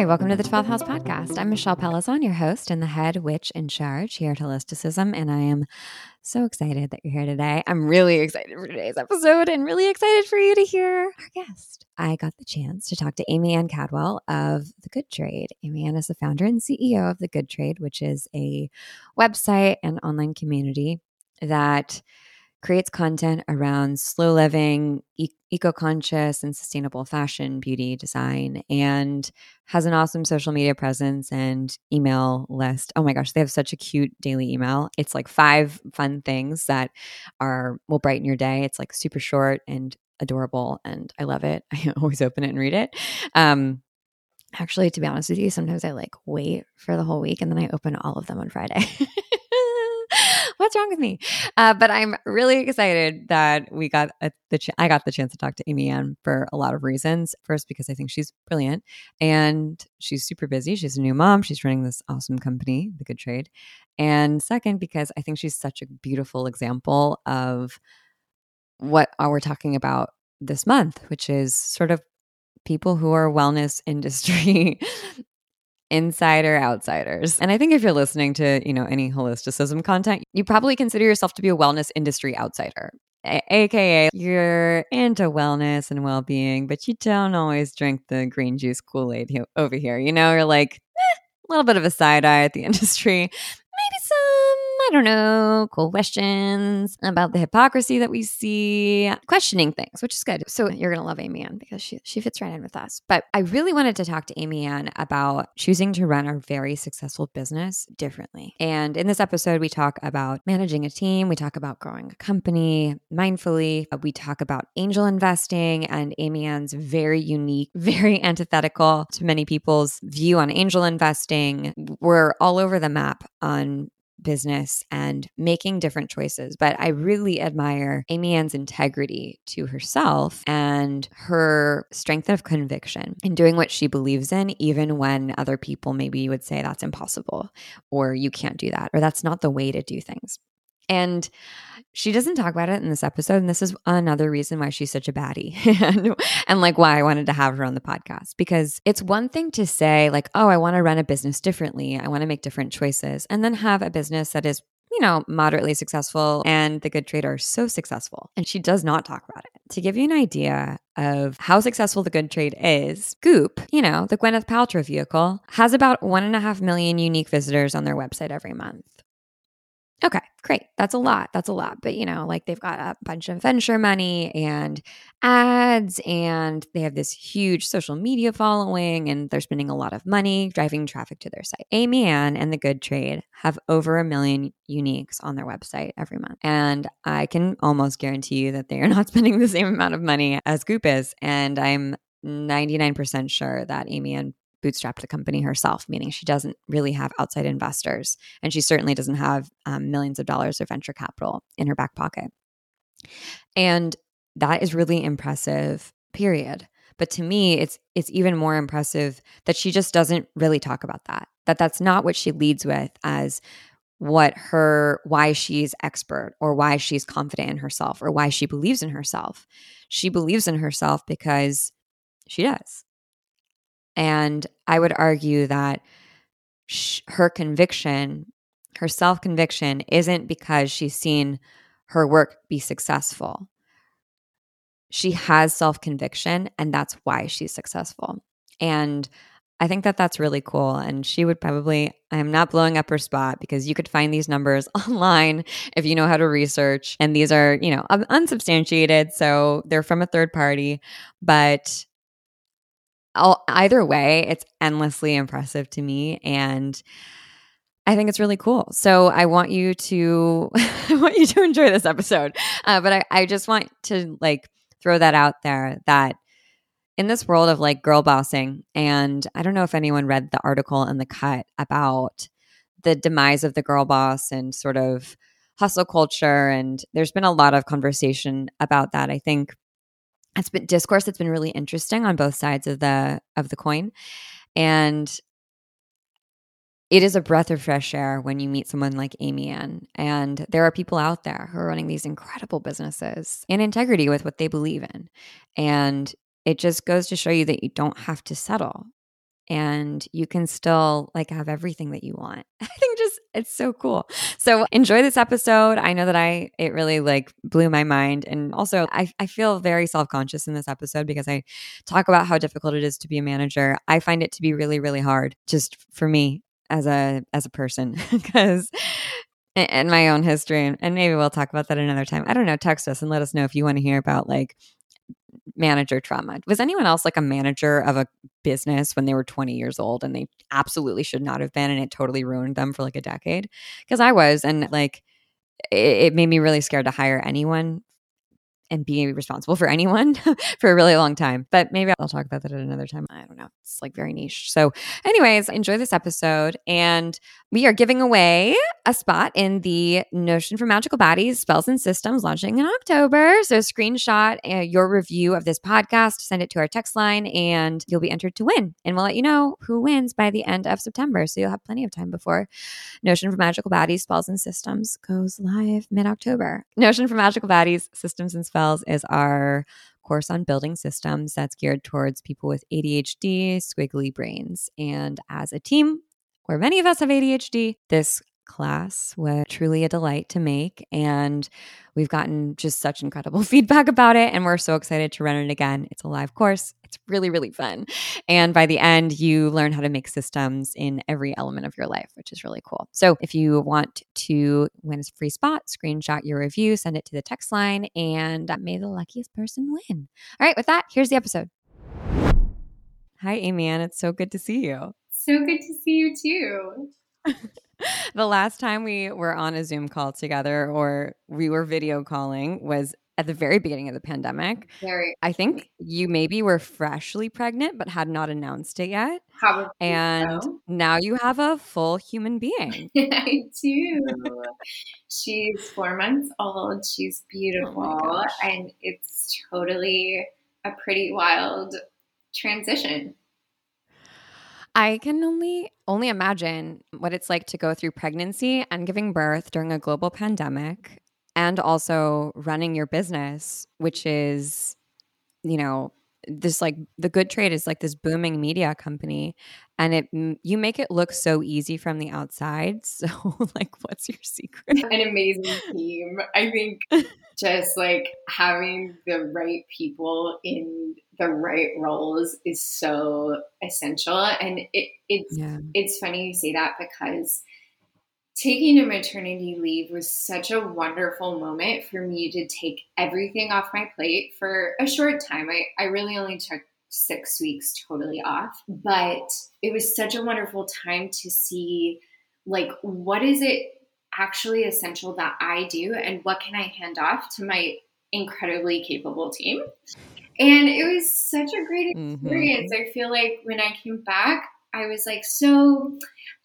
Hi, welcome to the 12th House Podcast. I'm Michelle Pellizzon, your host and the head witch in charge here at Holisticism, and I am so excited that you're here today. I'm really excited for today's episode and really excited for you to hear our guest. I got the chance to talk to Amy Ann Cadwell of The Good Trade. Amy Ann is the founder and CEO of The Good Trade, which is a website and online community that creates content around slow living, e- eco conscious, and sustainable fashion, beauty, design, and has an awesome social media presence and email list. Oh my gosh, they have such a cute daily email. It's like five fun things that are will brighten your day. It's like super short and adorable, and I love it. I always open it and read it. Um, actually, to be honest with you, sometimes I like wait for the whole week and then I open all of them on Friday. what's wrong with me? Uh, but I'm really excited that we got a, the ch- I got the chance to talk to Amy Ann for a lot of reasons. First, because I think she's brilliant and she's super busy. She's a new mom. She's running this awesome company, The Good Trade. And second, because I think she's such a beautiful example of what we're talking about this month, which is sort of people who are wellness industry insider outsiders. And I think if you're listening to, you know, any holisticism content, you probably consider yourself to be a wellness industry outsider. A- AKA, you're into wellness and well being, but you don't always drink the green juice Kool Aid over here. You know, you're like, eh, a little bit of a side eye at the industry, I don't know, cool questions about the hypocrisy that we see, questioning things, which is good. So you're going to love Amy Ann because she, she fits right in with us. But I really wanted to talk to Amy Ann about choosing to run a very successful business differently. And in this episode, we talk about managing a team, we talk about growing a company mindfully, uh, we talk about angel investing and Amy Ann's very unique, very antithetical to many people's view on angel investing. We're all over the map on business and making different choices. But I really admire Amy Ann's integrity to herself and her strength of conviction in doing what she believes in, even when other people maybe would say that's impossible or you can't do that or that's not the way to do things. And she doesn't talk about it in this episode. And this is another reason why she's such a baddie and, and like why I wanted to have her on the podcast. Because it's one thing to say, like, oh, I want to run a business differently. I want to make different choices. And then have a business that is you know, moderately successful and the good trader is so successful. And she does not talk about it. To give you an idea of how successful the good trade is, Goop, you know, the Gwyneth Paltrow vehicle, has about one and a half million unique visitors on their website every month. Okay, great. That's a lot. That's a lot. But, you know, like they've got a bunch of venture money and ads, and they have this huge social media following, and they're spending a lot of money driving traffic to their site. Amy Ann and the Good Trade have over a million uniques on their website every month. And I can almost guarantee you that they are not spending the same amount of money as Goop is. And I'm 99% sure that Amy Ann bootstrapped the company herself, meaning she doesn't really have outside investors. And she certainly doesn't have um, millions of dollars of venture capital in her back pocket. And that is really impressive, period. But to me, it's it's even more impressive that she just doesn't really talk about that. That that's not what she leads with as what her why she's expert or why she's confident in herself or why she believes in herself. She believes in herself because she does. And I would argue that sh- her conviction, her self conviction, isn't because she's seen her work be successful. She has self conviction, and that's why she's successful. And I think that that's really cool. And she would probably, I'm not blowing up her spot because you could find these numbers online if you know how to research. And these are, you know, unsubstantiated. So they're from a third party. But I'll, either way, it's endlessly impressive to me. And I think it's really cool. So I want you to I want you to enjoy this episode. Uh, but I, I just want to like throw that out there that in this world of like girl bossing, and I don't know if anyone read the article in the cut about the demise of the girl boss and sort of hustle culture. And there's been a lot of conversation about that. I think it's been discourse that's been really interesting on both sides of the of the coin and it is a breath of fresh air when you meet someone like Amy Ann. And there are people out there who are running these incredible businesses in integrity with what they believe in. And it just goes to show you that you don't have to settle and you can still like have everything that you want. I think just it's so cool. So enjoy this episode. I know that I it really like blew my mind. And also I, I feel very self-conscious in this episode because I talk about how difficult it is to be a manager. I find it to be really, really hard just for me as a as a person because and my own history and maybe we'll talk about that another time. I don't know. Text us and let us know if you want to hear about like manager trauma. Was anyone else like a manager of a business when they were 20 years old and they absolutely should not have been and it totally ruined them for like a decade? Because I was and like it, it made me really scared to hire anyone and be responsible for anyone for a really long time. But maybe I'll talk about that at another time. I don't know. It's like very niche. So, anyways, enjoy this episode. And we are giving away a spot in the Notion for Magical Bodies Spells and Systems launching in October. So, screenshot uh, your review of this podcast, send it to our text line, and you'll be entered to win. And we'll let you know who wins by the end of September. So, you'll have plenty of time before Notion for Magical Bodies Spells and Systems goes live mid October. Notion for Magical Bodies Systems and Spells is our course on building systems that's geared towards people with ADHD, squiggly brains. And as a team, where many of us have ADHD, this class was truly a delight to make. And we've gotten just such incredible feedback about it. And we're so excited to run it again. It's a live course, it's really, really fun. And by the end, you learn how to make systems in every element of your life, which is really cool. So if you want to win a free spot, screenshot your review, send it to the text line, and may the luckiest person win. All right, with that, here's the episode. Hi, Amy Ann. It's so good to see you. So good to see you too. the last time we were on a Zoom call together or we were video calling was at the very beginning of the pandemic. Very. I think you maybe were freshly pregnant but had not announced it yet. Probably and so. now you have a full human being. I do. She's four months old. She's oh beautiful. Oh and it's totally a pretty wild transition. I can only only imagine what it's like to go through pregnancy and giving birth during a global pandemic and also running your business which is you know this like the good trade is like this booming media company and it you make it look so easy from the outside so like what's your secret an amazing team i think just like having the right people in the right roles is so essential and it, it's yeah. it's funny you say that because taking a maternity leave was such a wonderful moment for me to take everything off my plate for a short time. I, I really only took six weeks totally off, but it was such a wonderful time to see like what is it actually essential that I do and what can I hand off to my incredibly capable team. And it was such a great mm-hmm. experience. Mm-hmm. I feel like when I came back, I was like, so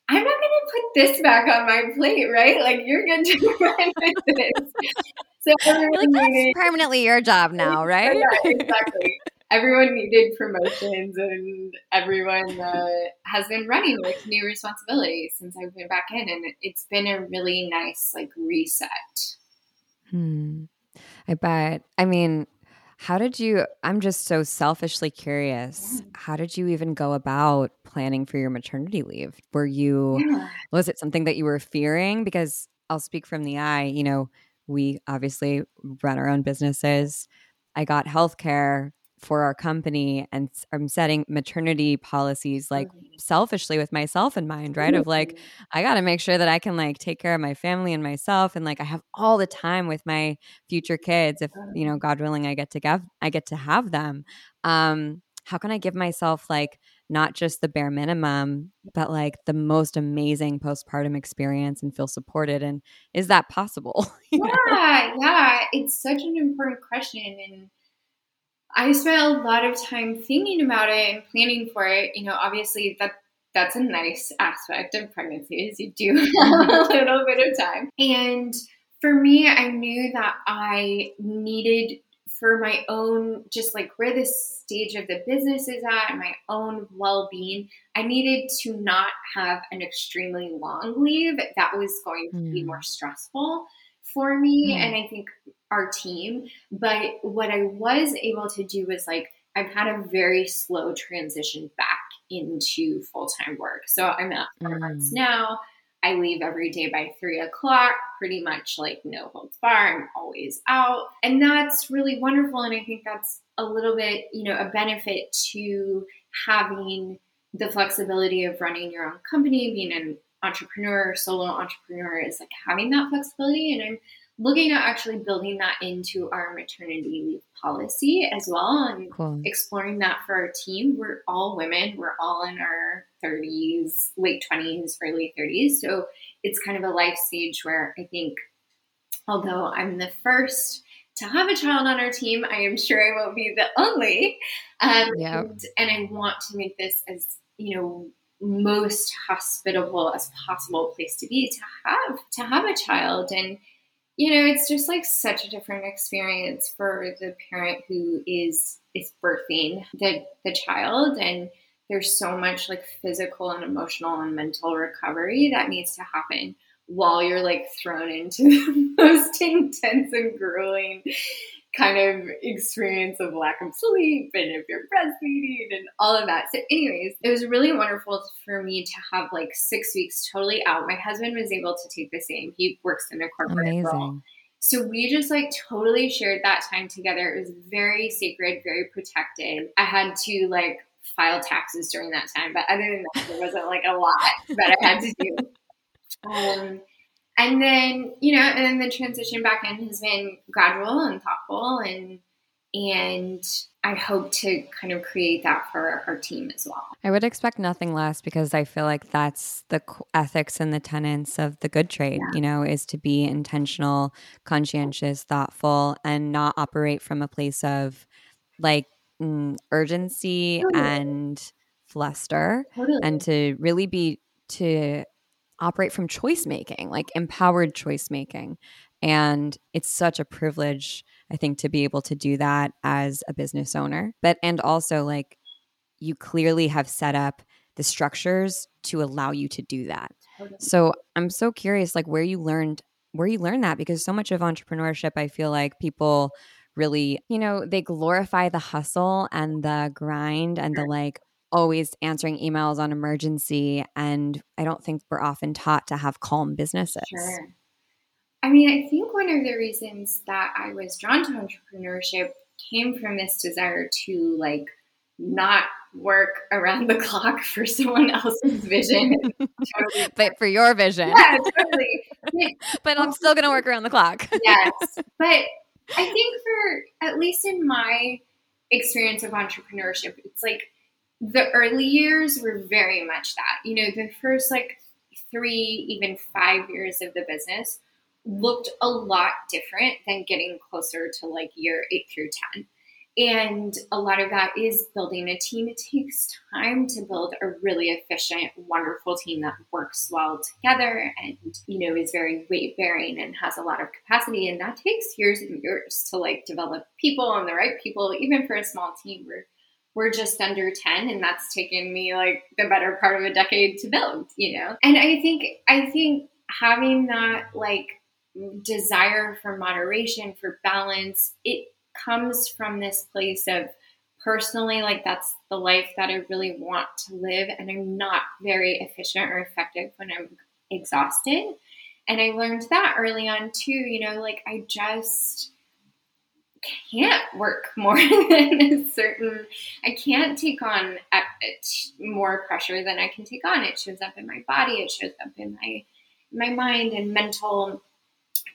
I'm not going to put this back on my plate, right? Like you're going to run with this. So like, needed, permanently your job now, right? Yeah, exactly. everyone needed promotions, and everyone uh, has been running with new responsibilities since I've been back in, and it's been a really nice like reset. Hmm. I bet. I mean, how did you? I'm just so selfishly curious. Yeah. How did you even go about planning for your maternity leave? Were you, yeah. was it something that you were fearing? Because I'll speak from the eye, you know, we obviously run our own businesses. I got healthcare for our company and I'm setting maternity policies like selfishly with myself in mind, right? Of like, I got to make sure that I can like take care of my family and myself. And like, I have all the time with my future kids. If, you know, God willing, I get to give, I get to have them. Um, how can I give myself like not just the bare minimum, but like the most amazing postpartum experience and feel supported? And is that possible? yeah, know? yeah. It's such an important question. And I spent a lot of time thinking about it and planning for it. You know, obviously that that's a nice aspect of pregnancy is you do have a little bit of time. And for me, I knew that I needed for my own, just like where this stage of the business is at, my own well being, I needed to not have an extremely long leave that was going to mm. be more stressful for me mm. and I think our team. But what I was able to do was like, I've had a very slow transition back into full time work. So I'm at four mm. months now. I leave every day by three o'clock, pretty much like no holds bar. I'm always out. And that's really wonderful. And I think that's a little bit, you know, a benefit to having the flexibility of running your own company, being an entrepreneur, solo entrepreneur is like having that flexibility. And I'm looking at actually building that into our maternity leave policy as well and cool. exploring that for our team. We're all women, we're all in our 30s, late 20s, early 30s. So it's kind of a life stage where I think, although I'm the first to have a child on our team, I am sure I won't be the only. Um, yep. and, and I want to make this as, you know, most hospitable as possible place to be to have to have a child. And you know, it's just like such a different experience for the parent who is is birthing the the child. And there's so much like physical and emotional and mental recovery that needs to happen while you're like thrown into the most intense and grueling kind of experience of lack of sleep and if you're breastfeeding and all of that. So, anyways, it was really wonderful for me to have like six weeks totally out. My husband was able to take the same. He works in a corporate Amazing. role. So we just like totally shared that time together. It was very sacred, very protected. I had to like file taxes during that time, but other than that, there wasn't like a lot that I had to do. Um, and then you know and then the transition back in has been gradual and thoughtful and and I hope to kind of create that for our team as well. I would expect nothing less because I feel like that's the ethics and the tenets of the good trade, yeah. you know, is to be intentional, conscientious, thoughtful, and not operate from a place of like mm, urgency totally. and fluster totally. and to really be to operate from choice making, like empowered choice making. And it's such a privilege, I think, to be able to do that as a business owner. But, and also, like, you clearly have set up the structures to allow you to do that. So I'm so curious, like, where you learned where you learned that because so much of entrepreneurship i feel like people really you know they glorify the hustle and the grind and the like always answering emails on emergency. And I don't think we're often taught to have calm businesses. Sure. I mean, I think one of the reasons that I was drawn to entrepreneurship came from this desire to like not work around the clock for someone else's vision. totally. but for your vision. Yeah, totally. But, but I'm still going to work around the clock. yes. But I think for, at least in my experience of entrepreneurship, it's like the early years were very much that. You know, the first like three, even five years of the business looked a lot different than getting closer to like year eight through 10. And a lot of that is building a team. It takes time to build a really efficient, wonderful team that works well together and, you know, is very weight bearing and has a lot of capacity. And that takes years and years to like develop people and the right people, even for a small team. We're we're just under 10 and that's taken me like the better part of a decade to build you know? And i think i think having that like desire for moderation for balance it comes from this place of personally like that's the life that i really want to live and i'm not very efficient or effective when i'm exhausted. And i learned that early on too you know like i just can't work more than a certain i can't take on more pressure than i can take on. It shows up in my body it shows up in my my mind and mental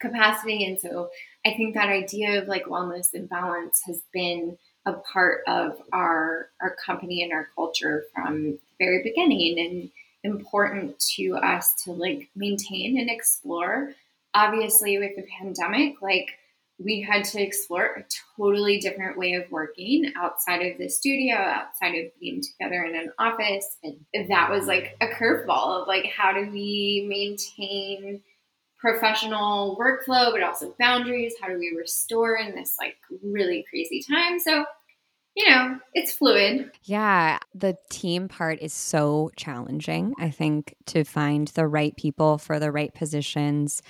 capacity. And so i think that idea of like wellness and balance has been a part of our our company and our culture from the very beginning. And important to us to like maintain and explore. Obviously with the pandemic like we had to explore a totally different way of working outside of the studio, outside of being together in an office. And that was like a curveball of like, how do we maintain professional workflow, but also boundaries. How do we restore in this like really crazy time? So, you know, it's fluid. Yeah, the team part is so challenging, I think, to find the right people for the right positions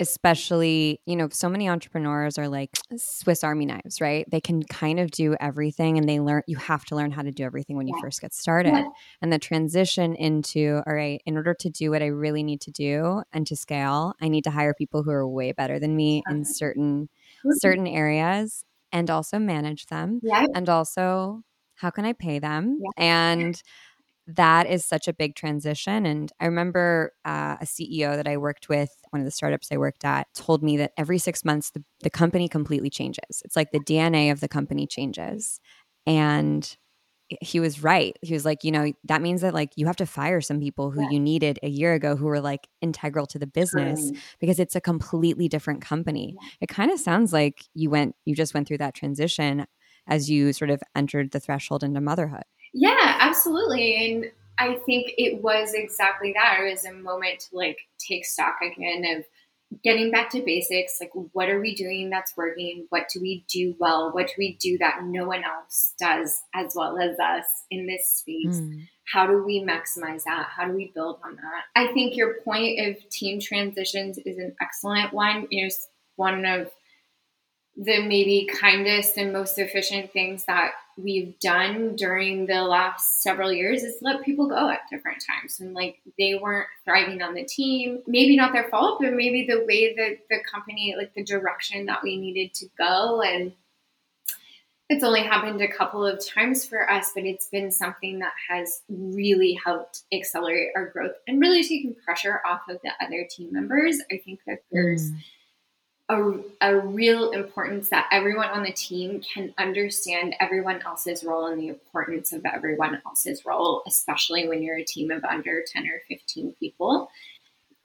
especially, you know, so many entrepreneurs are like Swiss Army knives, right? They can kind of do everything and they learn, you have to learn how to do everything when you first get started. Yeah. And the transition into, all right, in order to do what I really need to do and to scale, I need to hire people who are way better than me okay. in uh-huh. certain mm-hmm. certain areas and also manage them. Yeah. And also how can I pay them? Yeah. And that is such a big transition. And I remember uh, a CEO that I worked with, one of the startups I worked at, told me that every six months the, the company completely changes. It's like the DNA of the company changes. And he was right. He was like, you know, that means that like you have to fire some people who yeah. you needed a year ago who were like integral to the business because it's a completely different company. Yeah. It kind of sounds like you went, you just went through that transition as you sort of entered the threshold into motherhood. Yeah, absolutely. And I think it was exactly that. It was a moment to like take stock again of getting back to basics. Like, what are we doing that's working? What do we do well? What do we do that no one else does as well as us in this space? Mm. How do we maximize that? How do we build on that? I think your point of team transitions is an excellent one. You know, one of the maybe kindest and most efficient things that we've done during the last several years is let people go at different times. And like they weren't thriving on the team. Maybe not their fault but maybe the way that the company like the direction that we needed to go. And it's only happened a couple of times for us but it's been something that has really helped accelerate our growth and really taken pressure off of the other team members. I think that there's mm a, a real importance that everyone on the team can understand everyone else's role and the importance of everyone else's role, especially when you're a team of under 10 or 15 people.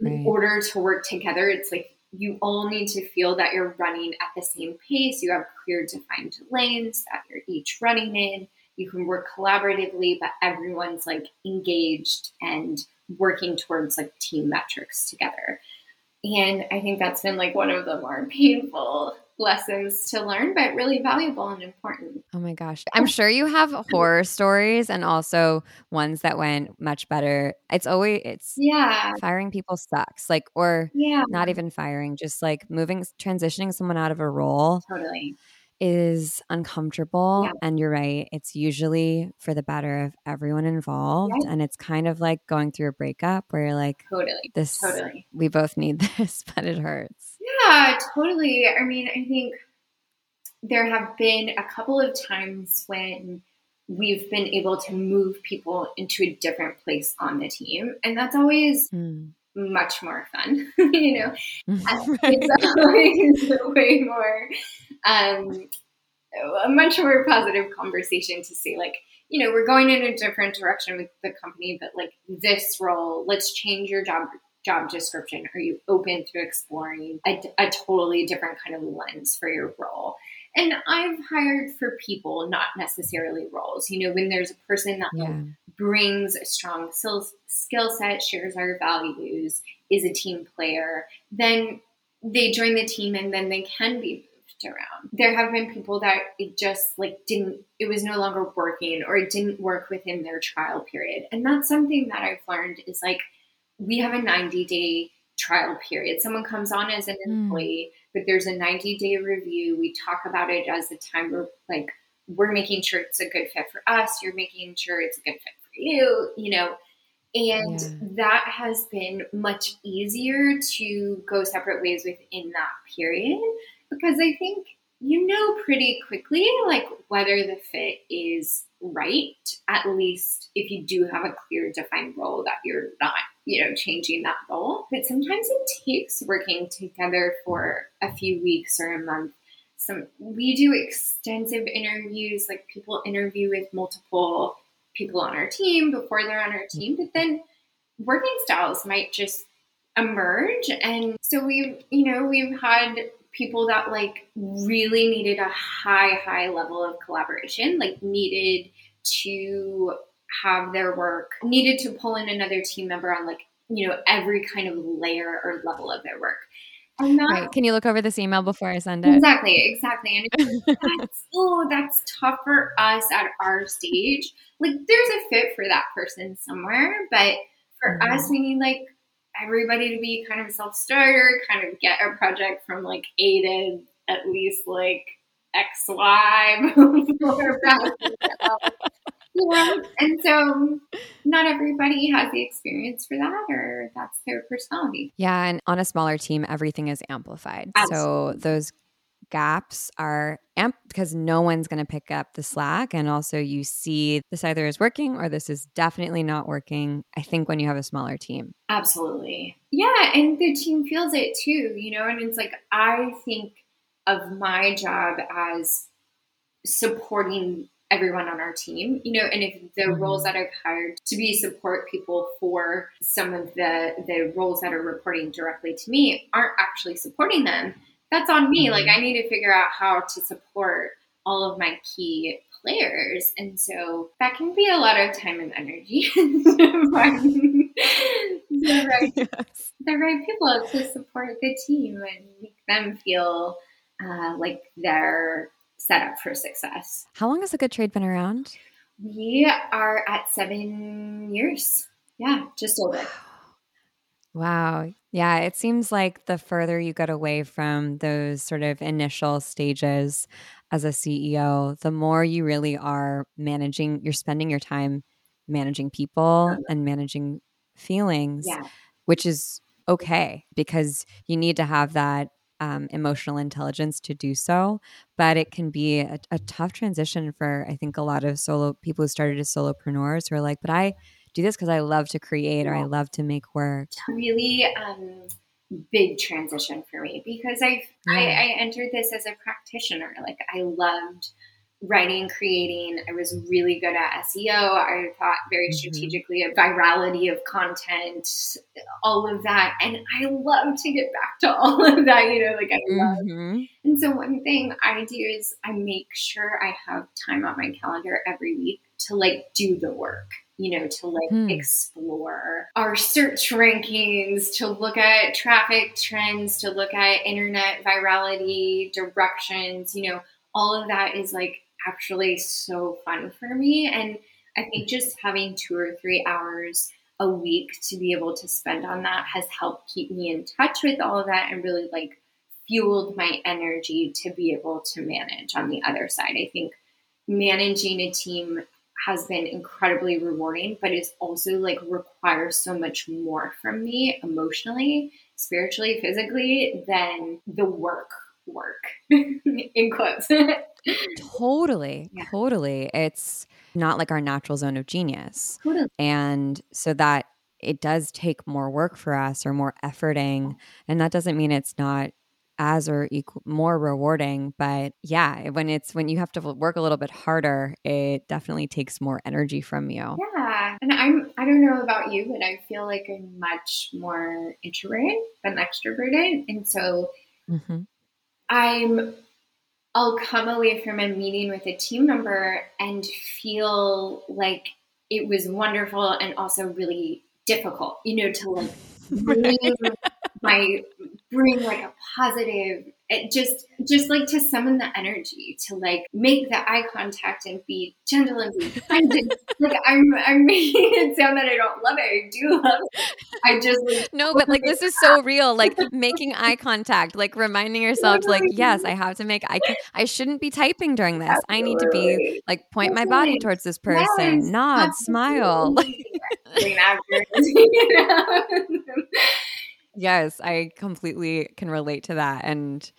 Right. In order to work together, it's like you all need to feel that you're running at the same pace. You have clear defined lanes that you're each running in. You can work collaboratively, but everyone's like engaged and working towards like team metrics together. And I think that's been like one of the more painful lessons to learn, but really valuable and important. Oh my gosh. I'm sure you have horror stories and also ones that went much better. It's always it's yeah. Firing people sucks. Like or yeah. not even firing, just like moving transitioning someone out of a role. Totally is uncomfortable. Yeah. And you're right. It's usually for the better of everyone involved. Yeah. And it's kind of like going through a breakup where you're like, totally. This, totally. We both need this, but it hurts. Yeah, totally. I mean, I think there have been a couple of times when we've been able to move people into a different place on the team. And that's always. Mm much more fun, you know. it's always way more, um, a much more positive conversation to see, like, you know, we're going in a different direction with the company, but like this role, let's change your job job description. Are you open to exploring a, a totally different kind of lens for your role? And I've hired for people, not necessarily roles. You know, when there's a person that yeah. brings a strong skill set, shares our values, is a team player, then they join the team and then they can be moved around. There have been people that it just like didn't, it was no longer working or it didn't work within their trial period. And that's something that I've learned is like, we have a 90 day trial period. Someone comes on as an hmm. employee, mm. but there's a 90 day review. We talk about it as the time we're like, we're making sure it's a good fit for us. You're making sure it's a good fit for you, you know. And yeah. that has been much easier to go separate ways within that period because I think you know pretty quickly like whether the fit is right at least if you do have a clear defined role that you're not you know changing that role. But sometimes it takes working together for a few weeks or a month. Some we do extensive interviews like people interview with multiple people on our team before they're on our team but then working styles might just emerge. And so we've you know we've had people that like really needed a high, high level of collaboration, like needed to have their work, needed to pull in another team member on like, you know, every kind of layer or level of their work. right. Can you look over this email before I send it? Exactly, exactly. And that's, oh, that's tough for us at our stage. Like, there's a fit for that person somewhere, but for mm-hmm. us, we need like everybody to be kind of self starter, kind of get a project from like A to at least like X Y before you and so not everybody has the experience for that or that's their personality. Yeah. And on a smaller team, everything is amplified. Absolutely. So those gaps are amp because no one's going to pick up the slack and also you see this either is working or this is definitely not working i think when you have a smaller team absolutely yeah and the team feels it too you know and it's like i think of my job as supporting everyone on our team, you know, and if the mm-hmm. roles that I've hired to be support people for some of the the roles that are reporting directly to me aren't actually supporting them, that's on me. Mm-hmm. Like I need to figure out how to support all of my key players. And so that can be a lot of time and energy the right, yes. the right people to support the team and make them feel uh, like they're set up for success. How long has the Good Trade been around? We are at seven years. Yeah, just over. Wow. Yeah, it seems like the further you get away from those sort of initial stages as a CEO, the more you really are managing, you're spending your time managing people and managing feelings, yeah. which is okay because you need to have that um, emotional intelligence to do so. But it can be a, a, tough transition for, I think, a lot of solo people who started as solopreneurs who are like, but I do this because I love to create or I love to make work. Really um, big transition for me because I've, yeah. I, I entered this as a practitioner. Like I loved writing, creating. I was really good at SEO. I thought very mm-hmm. strategically of virality of content, all of that. And I love to get back to all of that, you know, like I love. Mm-hmm. And so one thing I do is I make sure I have time on my calendar every week to like do the work you know, to like hmm. explore our search rankings, to look at traffic trends, to look at internet virality directions, you know, all of that is like actually so fun for me. And I think just having two or three hours a week to be able to spend on that has helped keep me in touch with all of that and really like fueled my energy to be able to manage on the other side. I think managing a team has been incredibly rewarding, but it's also like requires so much more from me emotionally, spiritually, physically than the work work in quotes. totally. Yeah. Totally. It's not like our natural zone of genius. Totally. And so that it does take more work for us or more efforting. And that doesn't mean it's not as or equal, more rewarding but yeah when it's when you have to work a little bit harder it definitely takes more energy from you yeah and i'm i don't know about you but i feel like i'm much more introverted than extroverted and so mm-hmm. I'm I'll come away from a meeting with a team member and feel like it was wonderful and also really difficult, you know, to like bring my bring like a positive it just just like to summon the energy to like make the eye contact and be gentle and be kind and like I'm I'm making it sound that I don't love it. I do love it. I just like, no, but like this is so real. Like making eye contact, like reminding oh yourself, like yes, I have to make. I I shouldn't be typing during this. Absolutely. I need to be like point my body towards this person, yes, nod, smile. Yes, I completely can relate to that. And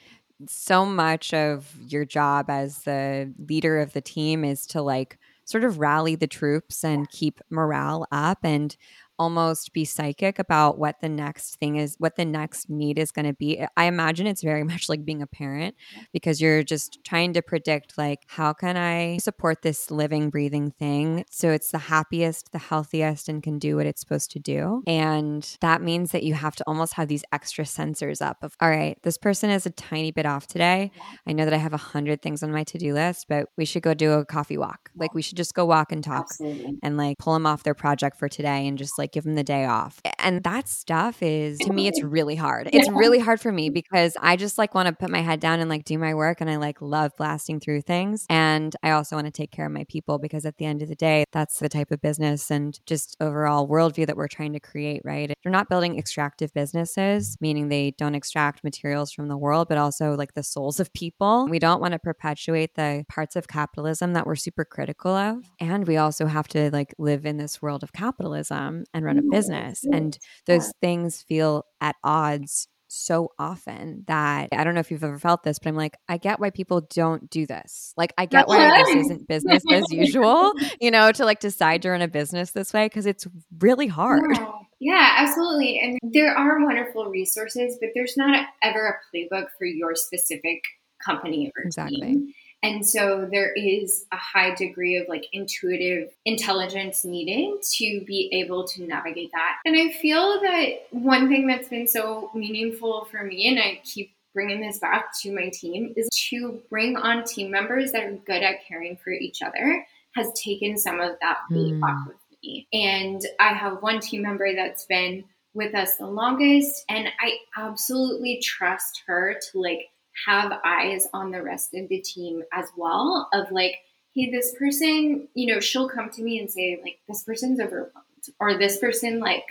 so much of your job as the leader of the team is to like sort of rally the troops and keep morale up and almost be psychic about what the next thing is, what the next need is going to be. I imagine it's very much like being a parent because you're just trying to predict, like, how can I support this living, breathing thing so it's the happiest, the healthiest, and can do what it's supposed to do. And that means that you have to almost have these extra sensors up of, all right, this person is a tiny bit off today. I know that I have a hundred things on my to do list, but we should go do a coffee walk. Like, we should just go walk and talk Absolutely. and like pull them off their project for today and just like like give them the day off. And that stuff is to me it's really hard. It's really hard for me because I just like want to put my head down and like do my work and I like love blasting through things. And I also want to take care of my people because at the end of the day, that's the type of business and just overall worldview that we're trying to create, right? You're not building extractive businesses, meaning they don't extract materials from the world, but also like the souls of people. We don't want to perpetuate the parts of capitalism that we're super critical of. And we also have to like live in this world of capitalism and run a mm-hmm. business. And those things feel at odds so often that I don't know if you've ever felt this, but I'm like, I get why people don't do this. Like, I get why this isn't business as usual, you know, to like decide to run a business this way because it's really hard. Yeah. yeah, absolutely. And there are wonderful resources, but there's not ever a playbook for your specific company or exactly. team. And so there is a high degree of like intuitive intelligence needed to be able to navigate that. And I feel that one thing that's been so meaningful for me, and I keep bringing this back to my team, is to bring on team members that are good at caring for each other has taken some of that weight mm. off of me. And I have one team member that's been with us the longest, and I absolutely trust her to like have eyes on the rest of the team as well of like hey this person you know she'll come to me and say like this person's overwhelmed or this person like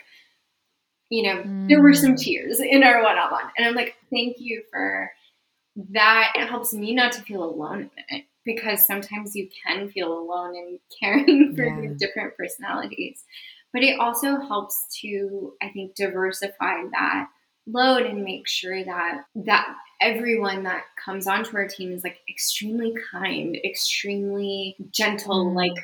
you know mm. there were some mm. tears in our one-on-one and i'm like thank you for that it helps me not to feel alone in it because sometimes you can feel alone in caring for yeah. different personalities but it also helps to i think diversify that load and make sure that that everyone that comes onto our team is like extremely kind, extremely gentle, mm. like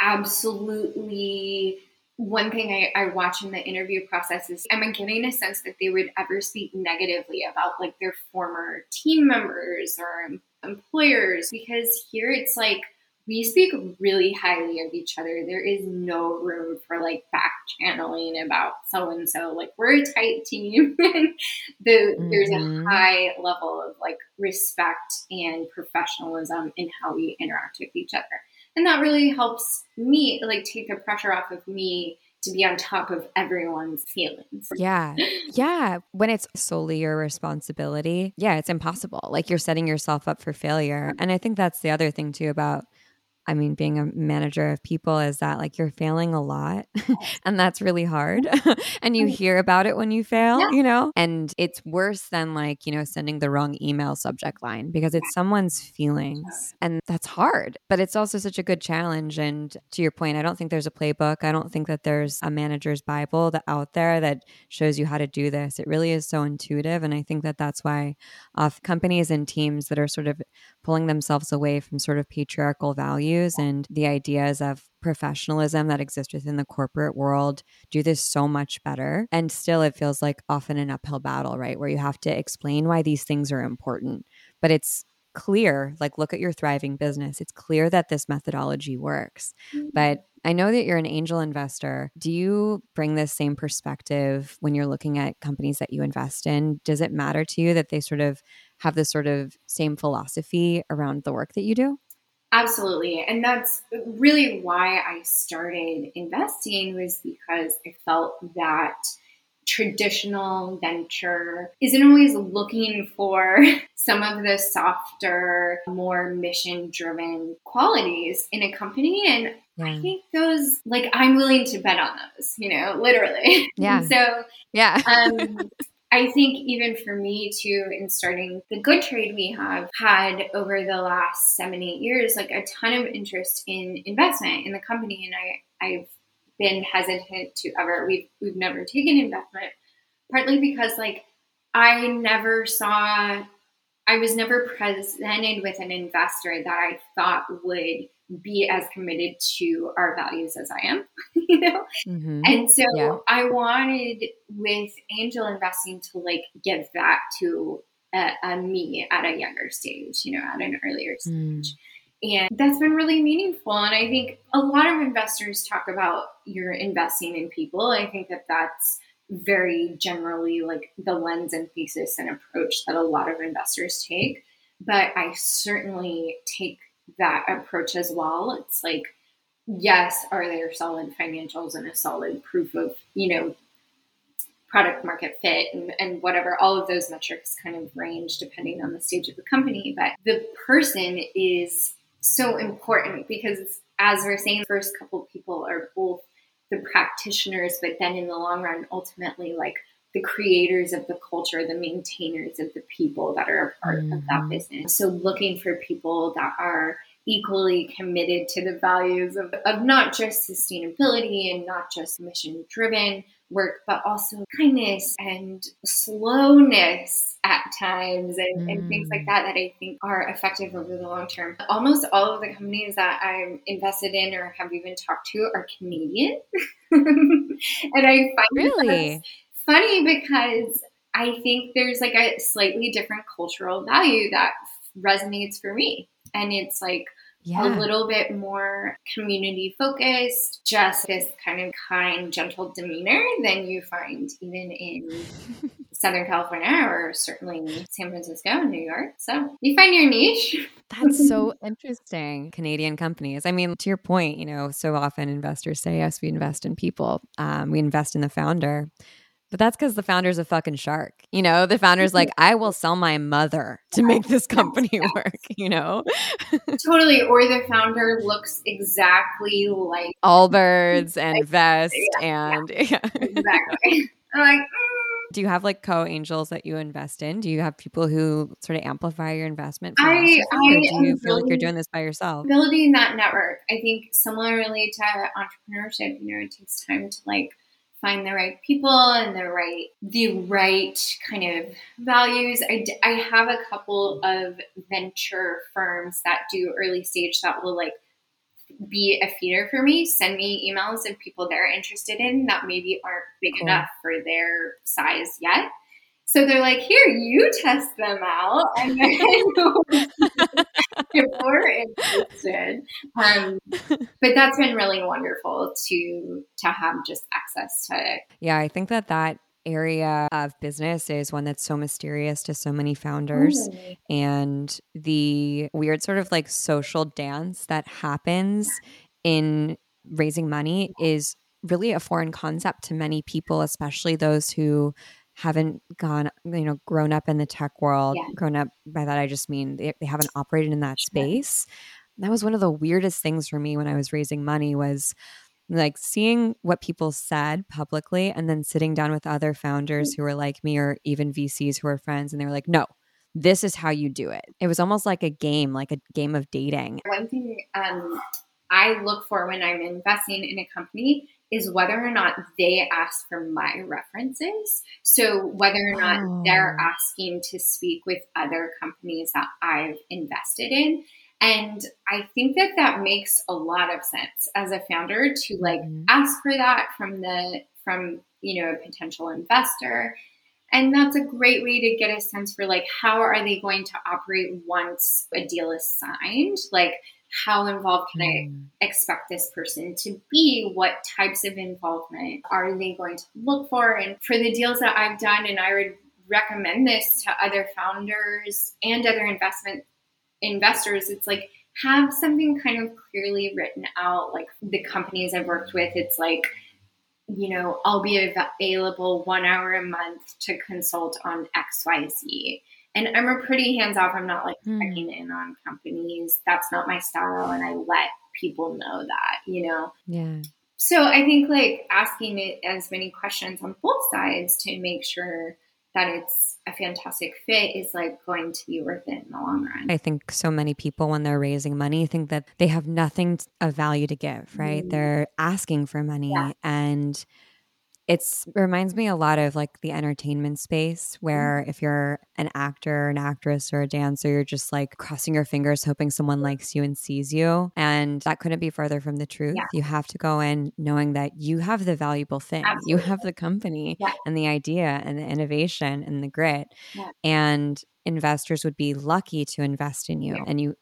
absolutely one thing I, I, watch in the interview process is am I getting a sense that they would ever speak negatively about like their former team members or employers? Because here it's like we speak really highly of each other. There is no room for like back channeling about so and so. Like we're a tight team. the, mm-hmm. There's a mm-hmm. high level of like respect and professionalism in how we interact with each other. And that really helps me like take the pressure off of me to be on top of everyone's feelings. Yeah. Yeah. When it's solely your responsibility, yeah, it's impossible. Like you're setting yourself up for failure. And I think that's the other thing too about I mean, being a manager of people is that like you're failing a lot and that's really hard. and you hear about it when you fail, yeah. you know? And it's worse than like, you know, sending the wrong email subject line because it's someone's feelings and that's hard. But it's also such a good challenge. And to your point, I don't think there's a playbook. I don't think that there's a manager's Bible that out there that shows you how to do this. It really is so intuitive. And I think that that's why uh, companies and teams that are sort of pulling themselves away from sort of patriarchal values and the ideas of professionalism that exist within the corporate world do this so much better. And still, it feels like often an uphill battle, right? Where you have to explain why these things are important. But it's clear, like, look at your thriving business. It's clear that this methodology works. Mm-hmm. But I know that you're an angel investor. Do you bring this same perspective when you're looking at companies that you invest in? Does it matter to you that they sort of have this sort of same philosophy around the work that you do? Absolutely. And that's really why I started investing was because I felt that traditional venture isn't always looking for some of the softer, more mission driven qualities in a company. And yeah. I think those, like, I'm willing to bet on those, you know, literally. Yeah. so, yeah. um, I think even for me too, in starting the good trade we have had over the last seven, eight years, like a ton of interest in investment in the company. And I, I've been hesitant to ever, we've, we've never taken investment, partly because like I never saw, I was never presented with an investor that I thought would be as committed to our values as I am, you know? Mm-hmm. And so yeah. I wanted with angel investing to like give that to a, a, me at a younger stage, you know, at an earlier mm. stage. Mm. And that's been really meaningful. And I think a lot of investors talk about you're investing in people. I think that that's very generally like the lens and thesis and approach that a lot of investors take. But I certainly take that approach as well. It's like yes, are there solid financials and a solid proof of, you know, product market fit and, and whatever, all of those metrics kind of range depending on the stage of the company. But the person is so important because as we're saying, the first couple people are both the practitioners, but then in the long run, ultimately like the creators of the culture, the maintainers of the people that are a part mm-hmm. of that mm-hmm. business. So looking for people that are equally committed to the values of, of not just sustainability and not just mission driven work, but also kindness and slowness at times and, mm. and, things like mm. that that I think are effective over the long term. Almost all of the companies that I'm invested in or have even talked to are Canadian. and I find really funny because I think there's like a slightly different cultural value that resonates for me. And it's like yeah. a little bit more community focused, just this kind of kind, gentle demeanor than you find even in Southern California or certainly San Francisco and New York. So you find your niche. That's so interesting. Canadian companies. I mean, to your point, you know, so often investors say, yes, we invest in people, um, we invest in the founder. But that's because the founder's a fucking shark. You know, the founder's like, I will sell my mother to make this company work, you know? totally. Or the founder looks exactly like Allbirds and Vest yeah, and yeah. yeah. Exactly. I'm like, mm. Do you have like co-angels that you invest in? Do you have people who sort of amplify your investment? I, I do you feel like you're doing this by yourself? Building that network. I think similarly to entrepreneurship, you know, it takes time to like find the right people and the right the right kind of values. I, I have a couple of venture firms that do early stage that will like be a feeder for me. Send me emails of people they're interested in that maybe aren't big cool. enough for their size yet. So they're like, here, you test them out. And then we're interested. Um, but that's been really wonderful to to have just access to it. Yeah, I think that that area of business is one that's so mysterious to so many founders mm. and the weird sort of like social dance that happens in raising money is really a foreign concept to many people especially those who haven't gone, you know, grown up in the tech world. Yeah. Grown up by that, I just mean they, they haven't operated in that space. That was one of the weirdest things for me when I was raising money was like seeing what people said publicly and then sitting down with other founders mm. who were like me or even VCs who were friends and they were like, no, this is how you do it. It was almost like a game, like a game of dating. One thing um, I look for when I'm investing in a company is whether or not they ask for my references. So whether or not oh. they're asking to speak with other companies that I've invested in. And I think that that makes a lot of sense as a founder to like mm-hmm. ask for that from the from you know a potential investor. And that's a great way to get a sense for like how are they going to operate once a deal is signed? Like how involved can I hmm. expect this person to be? What types of involvement are they going to look for? And for the deals that I've done, and I would recommend this to other founders and other investment investors, it's like have something kind of clearly written out. Like the companies I've worked with, it's like, you know, I'll be available one hour a month to consult on XYZ and I'm a pretty hands off. I'm not like mm. checking in on companies. That's not my style. And I let people know that, you know? Yeah. So I think like asking it as many questions on both sides to make sure that it's a fantastic fit is like going to be worth it in the long run. I think so many people when they're raising money think that they have nothing of value to give, right? Mm. They're asking for money yeah. and it's it reminds me a lot of like the entertainment space where mm-hmm. if you're an actor an actress or a dancer you're just like crossing your fingers hoping someone likes you and sees you and that couldn't be further from the truth yeah. you have to go in knowing that you have the valuable thing Absolutely. you have the company yeah. and the idea and the innovation and the grit yeah. and investors would be lucky to invest in you and you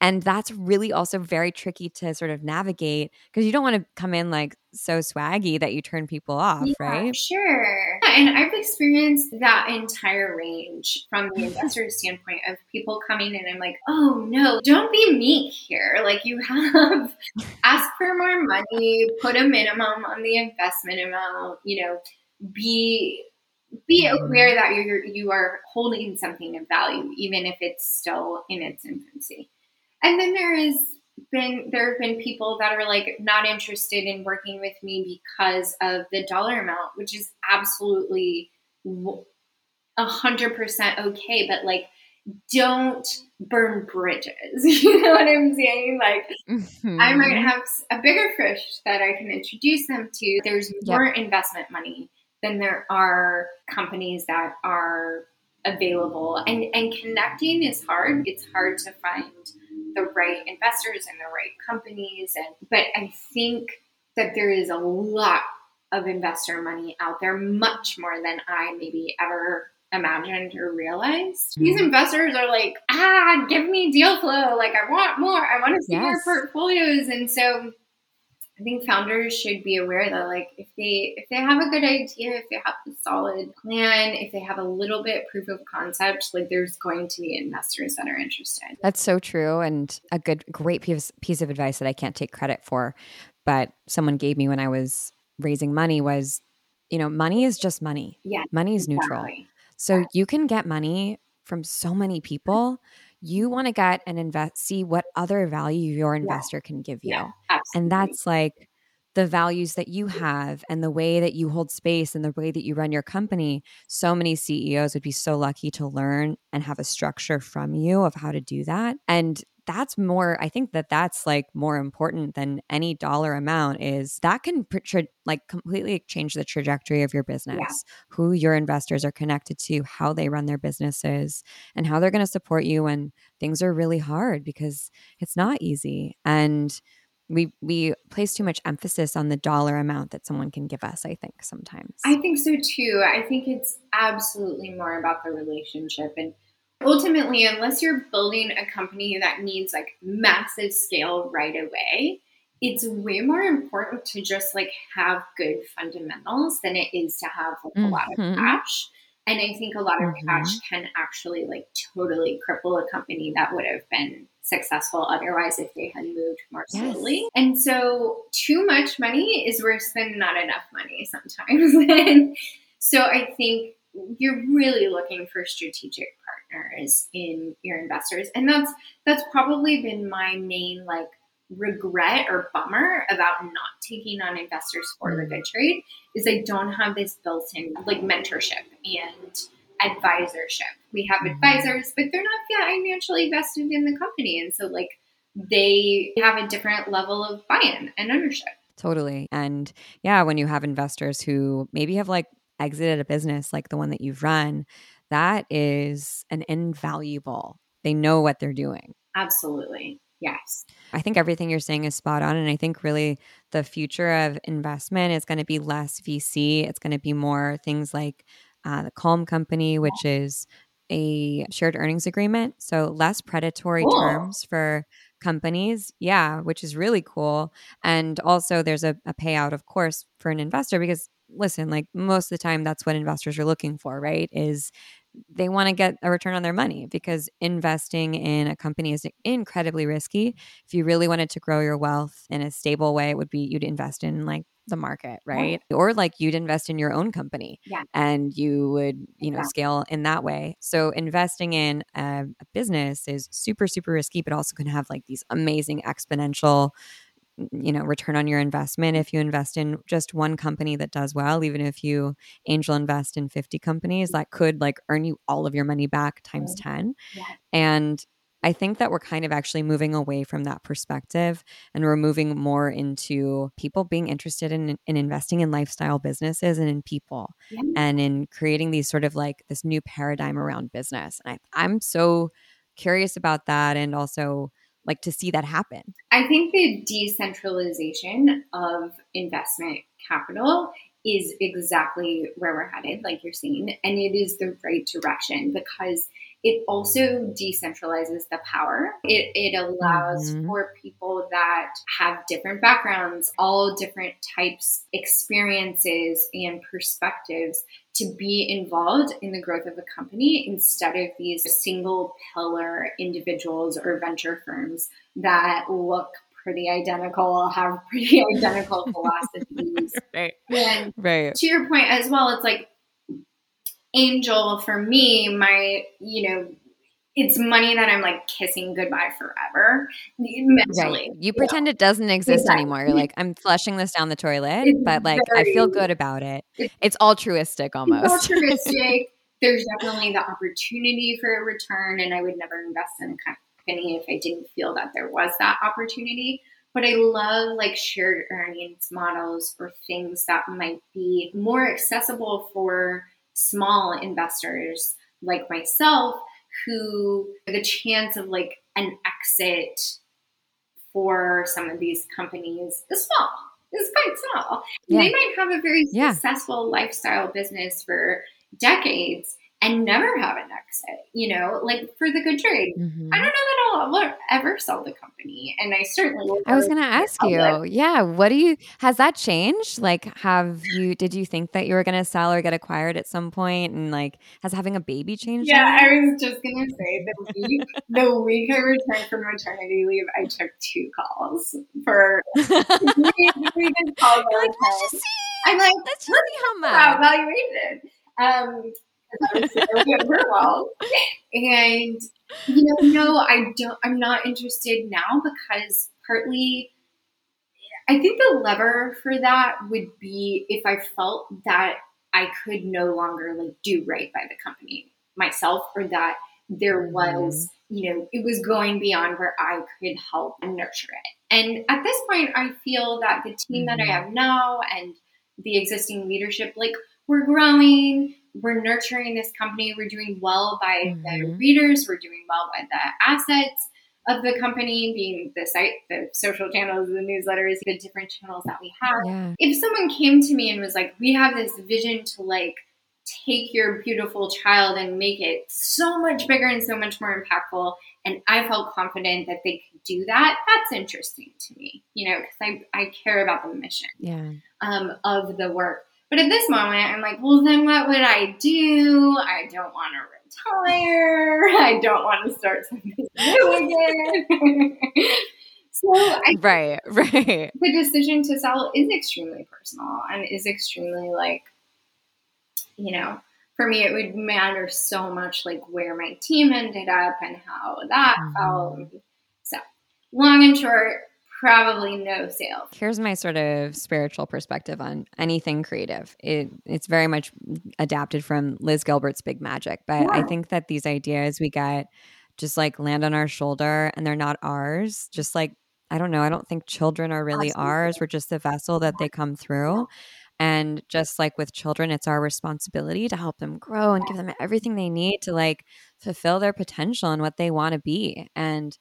And that's really also very tricky to sort of navigate because you don't want to come in like so swaggy that you turn people off, yeah, right? Sure. And I've experienced that entire range from the investor standpoint of people coming in and I'm like, oh no, don't be meek here. Like you have ask for more money, put a minimum on the investment amount, you know, be be mm-hmm. aware that you're you are holding something of value, even if it's still in its infancy. And then there is been there have been people that are like not interested in working with me because of the dollar amount, which is absolutely a hundred percent okay. But like, don't burn bridges. you know what I'm saying? Like, mm-hmm. I might have a bigger fish that I can introduce them to. There's more yep. investment money than there are companies that are available, and and connecting is hard. It's hard to find the right investors and the right companies. And but I think that there is a lot of investor money out there, much more than I maybe ever imagined or realized. Mm-hmm. These investors are like, ah, give me deal flow. Like I want more. I want to see yes. more portfolios. And so I think founders should be aware that like if they if they have a good idea, if they have a solid plan, if they have a little bit proof of concept, like there's going to be investors that are interested. That's so true and a good great piece piece of advice that I can't take credit for, but someone gave me when I was raising money was, you know, money is just money. Yeah. Money is exactly. neutral. So yeah. you can get money from so many people you want to get and invest see what other value your investor yeah. can give you. Yeah, and that's like the values that you have and the way that you hold space and the way that you run your company so many ceos would be so lucky to learn and have a structure from you of how to do that. And that's more i think that that's like more important than any dollar amount is that can tra- like completely change the trajectory of your business yeah. who your investors are connected to how they run their businesses and how they're going to support you when things are really hard because it's not easy and we we place too much emphasis on the dollar amount that someone can give us i think sometimes i think so too i think it's absolutely more about the relationship and ultimately, unless you're building a company that needs like massive scale right away, it's way more important to just like have good fundamentals than it is to have like, mm-hmm. a lot of mm-hmm. cash. And I think a lot of mm-hmm. cash can actually like totally cripple a company that would have been successful otherwise if they had moved more slowly. Yes. And so too much money is worse than not enough money sometimes. and so I think you're really looking for strategic partners in your investors and that's that's probably been my main like regret or bummer about not taking on investors for the good trade is I don't have this built-in like mentorship and advisorship. We have mm-hmm. advisors, but they're not financially vested in the company. And so like they have a different level of buy-in and ownership. Totally. And yeah, when you have investors who maybe have like exited a business like the one that you've run, that is an invaluable. They know what they're doing. Absolutely. Yes. I think everything you're saying is spot on. And I think really the future of investment is going to be less VC. It's going to be more things like uh, the Calm Company, which is a shared earnings agreement. So less predatory cool. terms for companies. Yeah, which is really cool. And also, there's a, a payout, of course, for an investor because listen, like most of the time, that's what investors are looking for, right? Is they want to get a return on their money because investing in a company is incredibly risky. If you really wanted to grow your wealth in a stable way, it would be you'd invest in like the market, right? Yeah. Or like you'd invest in your own company yeah. and you would, you know, yeah. scale in that way. So investing in a, a business is super, super risky, but also can have like these amazing exponential you know return on your investment if you invest in just one company that does well even if you angel invest in 50 companies that could like earn you all of your money back times 10 yeah. and I think that we're kind of actually moving away from that perspective and we're moving more into people being interested in, in investing in lifestyle businesses and in people yeah. and in creating these sort of like this new paradigm around business. And I, I'm so curious about that and also like to see that happen? I think the decentralization of investment capital is exactly where we're headed, like you're saying, and it is the right direction because it also decentralizes the power. It, it allows mm-hmm. for people that have different backgrounds, all different types, experiences, and perspectives to be involved in the growth of a company instead of these single pillar individuals or venture firms that look pretty identical, have pretty identical philosophies. right. And right. to your point as well, it's like angel for me, my, you know, it's money that I'm like kissing goodbye forever mentally. Right. You pretend it doesn't exist exactly. anymore. You're like, I'm flushing this down the toilet, it's but like very, I feel good about it. It's, it's altruistic almost. It's altruistic. There's definitely the opportunity for a return, and I would never invest in a company if I didn't feel that there was that opportunity. But I love like shared earnings models or things that might be more accessible for small investors like myself who the chance of like an exit for some of these companies is small. It's quite small. Yeah. They might have a very yeah. successful lifestyle business for decades, and never have an exit, you know, like for the good trade. Mm-hmm. I don't know that I'll ever sell the company. And I certainly I was going to ask you, yeah, what do you, has that changed? Like, have you, did you think that you were going to sell or get acquired at some point? And like, has having a baby changed? Yeah, I was just going to say the week, the week I returned from maternity leave, I took two calls for, we, we calls like, let's just see. I'm like, let's see how much. Evaluation. Um, we're well. And you know, no, I don't. I'm not interested now because partly, I think the lever for that would be if I felt that I could no longer like do right by the company myself, or that there was, mm-hmm. you know, it was going beyond where I could help and nurture it. And at this point, I feel that the team that I mm-hmm. have now and the existing leadership, like we're growing we're nurturing this company. We're doing well by mm-hmm. the readers. We're doing well by the assets of the company, being the site, the social channels, the newsletters, the different channels that we have. Yeah. If someone came to me and was like, "We have this vision to like take your beautiful child and make it so much bigger and so much more impactful," and I felt confident that they could do that, that's interesting to me, you know, because I I care about the mission yeah. um, of the work. But at this moment, I'm like, well, then what would I do? I don't want to retire. I don't want to start something new again. so, I, right, right. The decision to sell is extremely personal and is extremely like, you know, for me, it would matter so much like where my team ended up and how that mm-hmm. felt. So, long and short, probably no sales. Here's my sort of spiritual perspective on anything creative. It it's very much adapted from Liz Gilbert's Big Magic, but yeah. I think that these ideas we get just like land on our shoulder and they're not ours. Just like I don't know, I don't think children are really Absolutely. ours. We're just the vessel that they come through. And just like with children, it's our responsibility to help them grow and give them everything they need to like fulfill their potential and what they want to be. And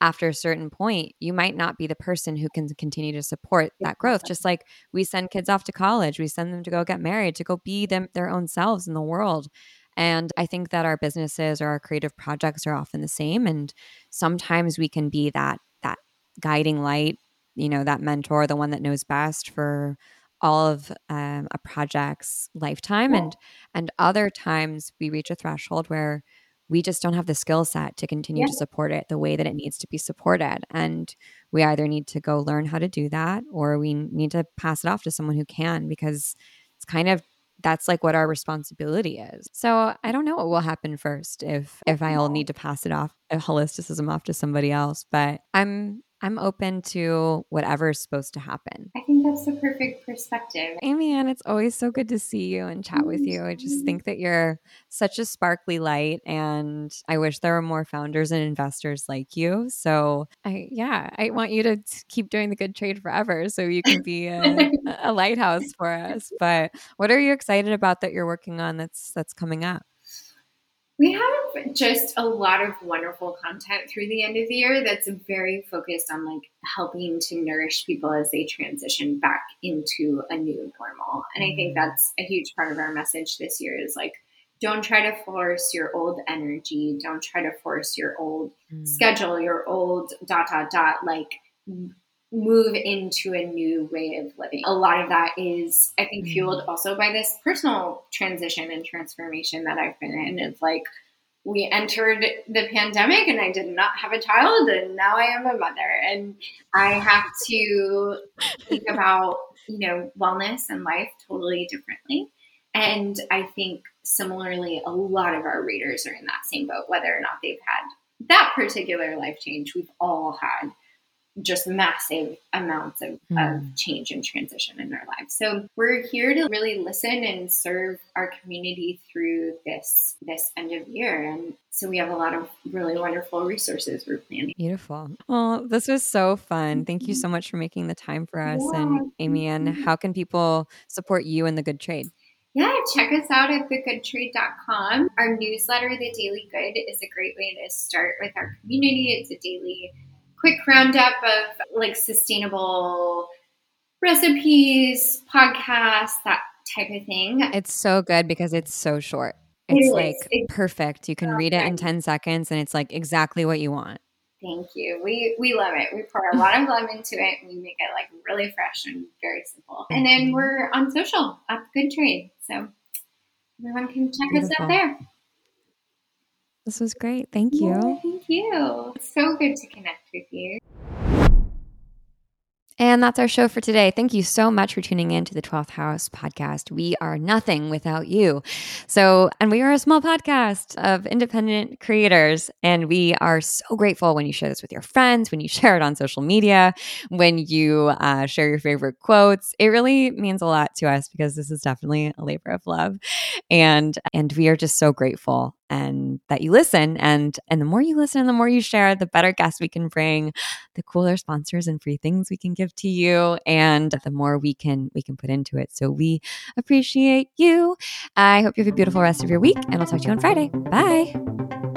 after a certain point, you might not be the person who can continue to support that growth. Just like we send kids off to college, we send them to go get married, to go be them their own selves in the world. And I think that our businesses or our creative projects are often the same. And sometimes we can be that that guiding light, you know, that mentor, the one that knows best for all of um, a project's lifetime. And and other times we reach a threshold where we just don't have the skill set to continue yeah. to support it the way that it needs to be supported. And we either need to go learn how to do that or we need to pass it off to someone who can because it's kind of that's like what our responsibility is. So I don't know what will happen first if if I'll need to pass it off a holisticism off to somebody else, but I'm I'm open to whatever's supposed to happen. I think that's the perfect perspective. Amy Ann, it's always so good to see you and chat with you. I just mm-hmm. think that you're such a sparkly light and I wish there were more founders and investors like you. So I yeah, I want you to keep doing the good trade forever so you can be a, a lighthouse for us. But what are you excited about that you're working on that's that's coming up? We have just a lot of wonderful content through the end of the year that's very focused on like helping to nourish people as they transition back into a new normal. And I think mm-hmm. that's a huge part of our message this year is like don't try to force your old energy. Don't try to force your old mm. schedule, your old dot, dot, dot. Like, move into a new way of living. A lot of that is, I think, fueled mm. also by this personal transition and transformation that I've been in. It's like, we entered the pandemic and I did not have a child and now I am a mother and I have to think about, you know, wellness and life totally differently. And I think similarly, a lot of our readers are in that same boat, whether or not they've had that particular life change. We've all had just massive amounts of, mm. of, change and transition in our lives. So we're here to really listen and serve our community through this this end of year. And so we have a lot of really wonderful resources we're planning. Beautiful. Well, this was so fun. Thank you so much for making the time for us. Yeah. And Amy Ann how can people support you in the good trade? Yeah, check us out at thegoodtrade.com. Our newsletter, The Daily Good, is a great way to start with our community. It's a daily quick roundup of like sustainable recipes, podcasts, that type of thing. It's so good because it's so short. It's it like it's perfect. You can read it in 10 seconds and it's like exactly what you want. Thank you. We we love it. We pour a lot of love into it and we make it like really fresh and very simple. And then mm-hmm. we're on social at Good Trade. So everyone can check Beautiful. us out there. This was great. Thank you. Yeah, thank you. It's so good to connect with you. And that's our show for today. Thank you so much for tuning in to the 12th House podcast. We are nothing without you. So, and we are a small podcast of independent creators. And we are so grateful when you share this with your friends, when you share it on social media, when you uh, share your favorite quotes. It really means a lot to us because this is definitely a labor of love. And, and we are just so grateful and that you listen and and the more you listen and the more you share the better guests we can bring the cooler sponsors and free things we can give to you and the more we can we can put into it. So we appreciate you. I hope you have a beautiful rest of your week and i'll talk to you on friday. Bye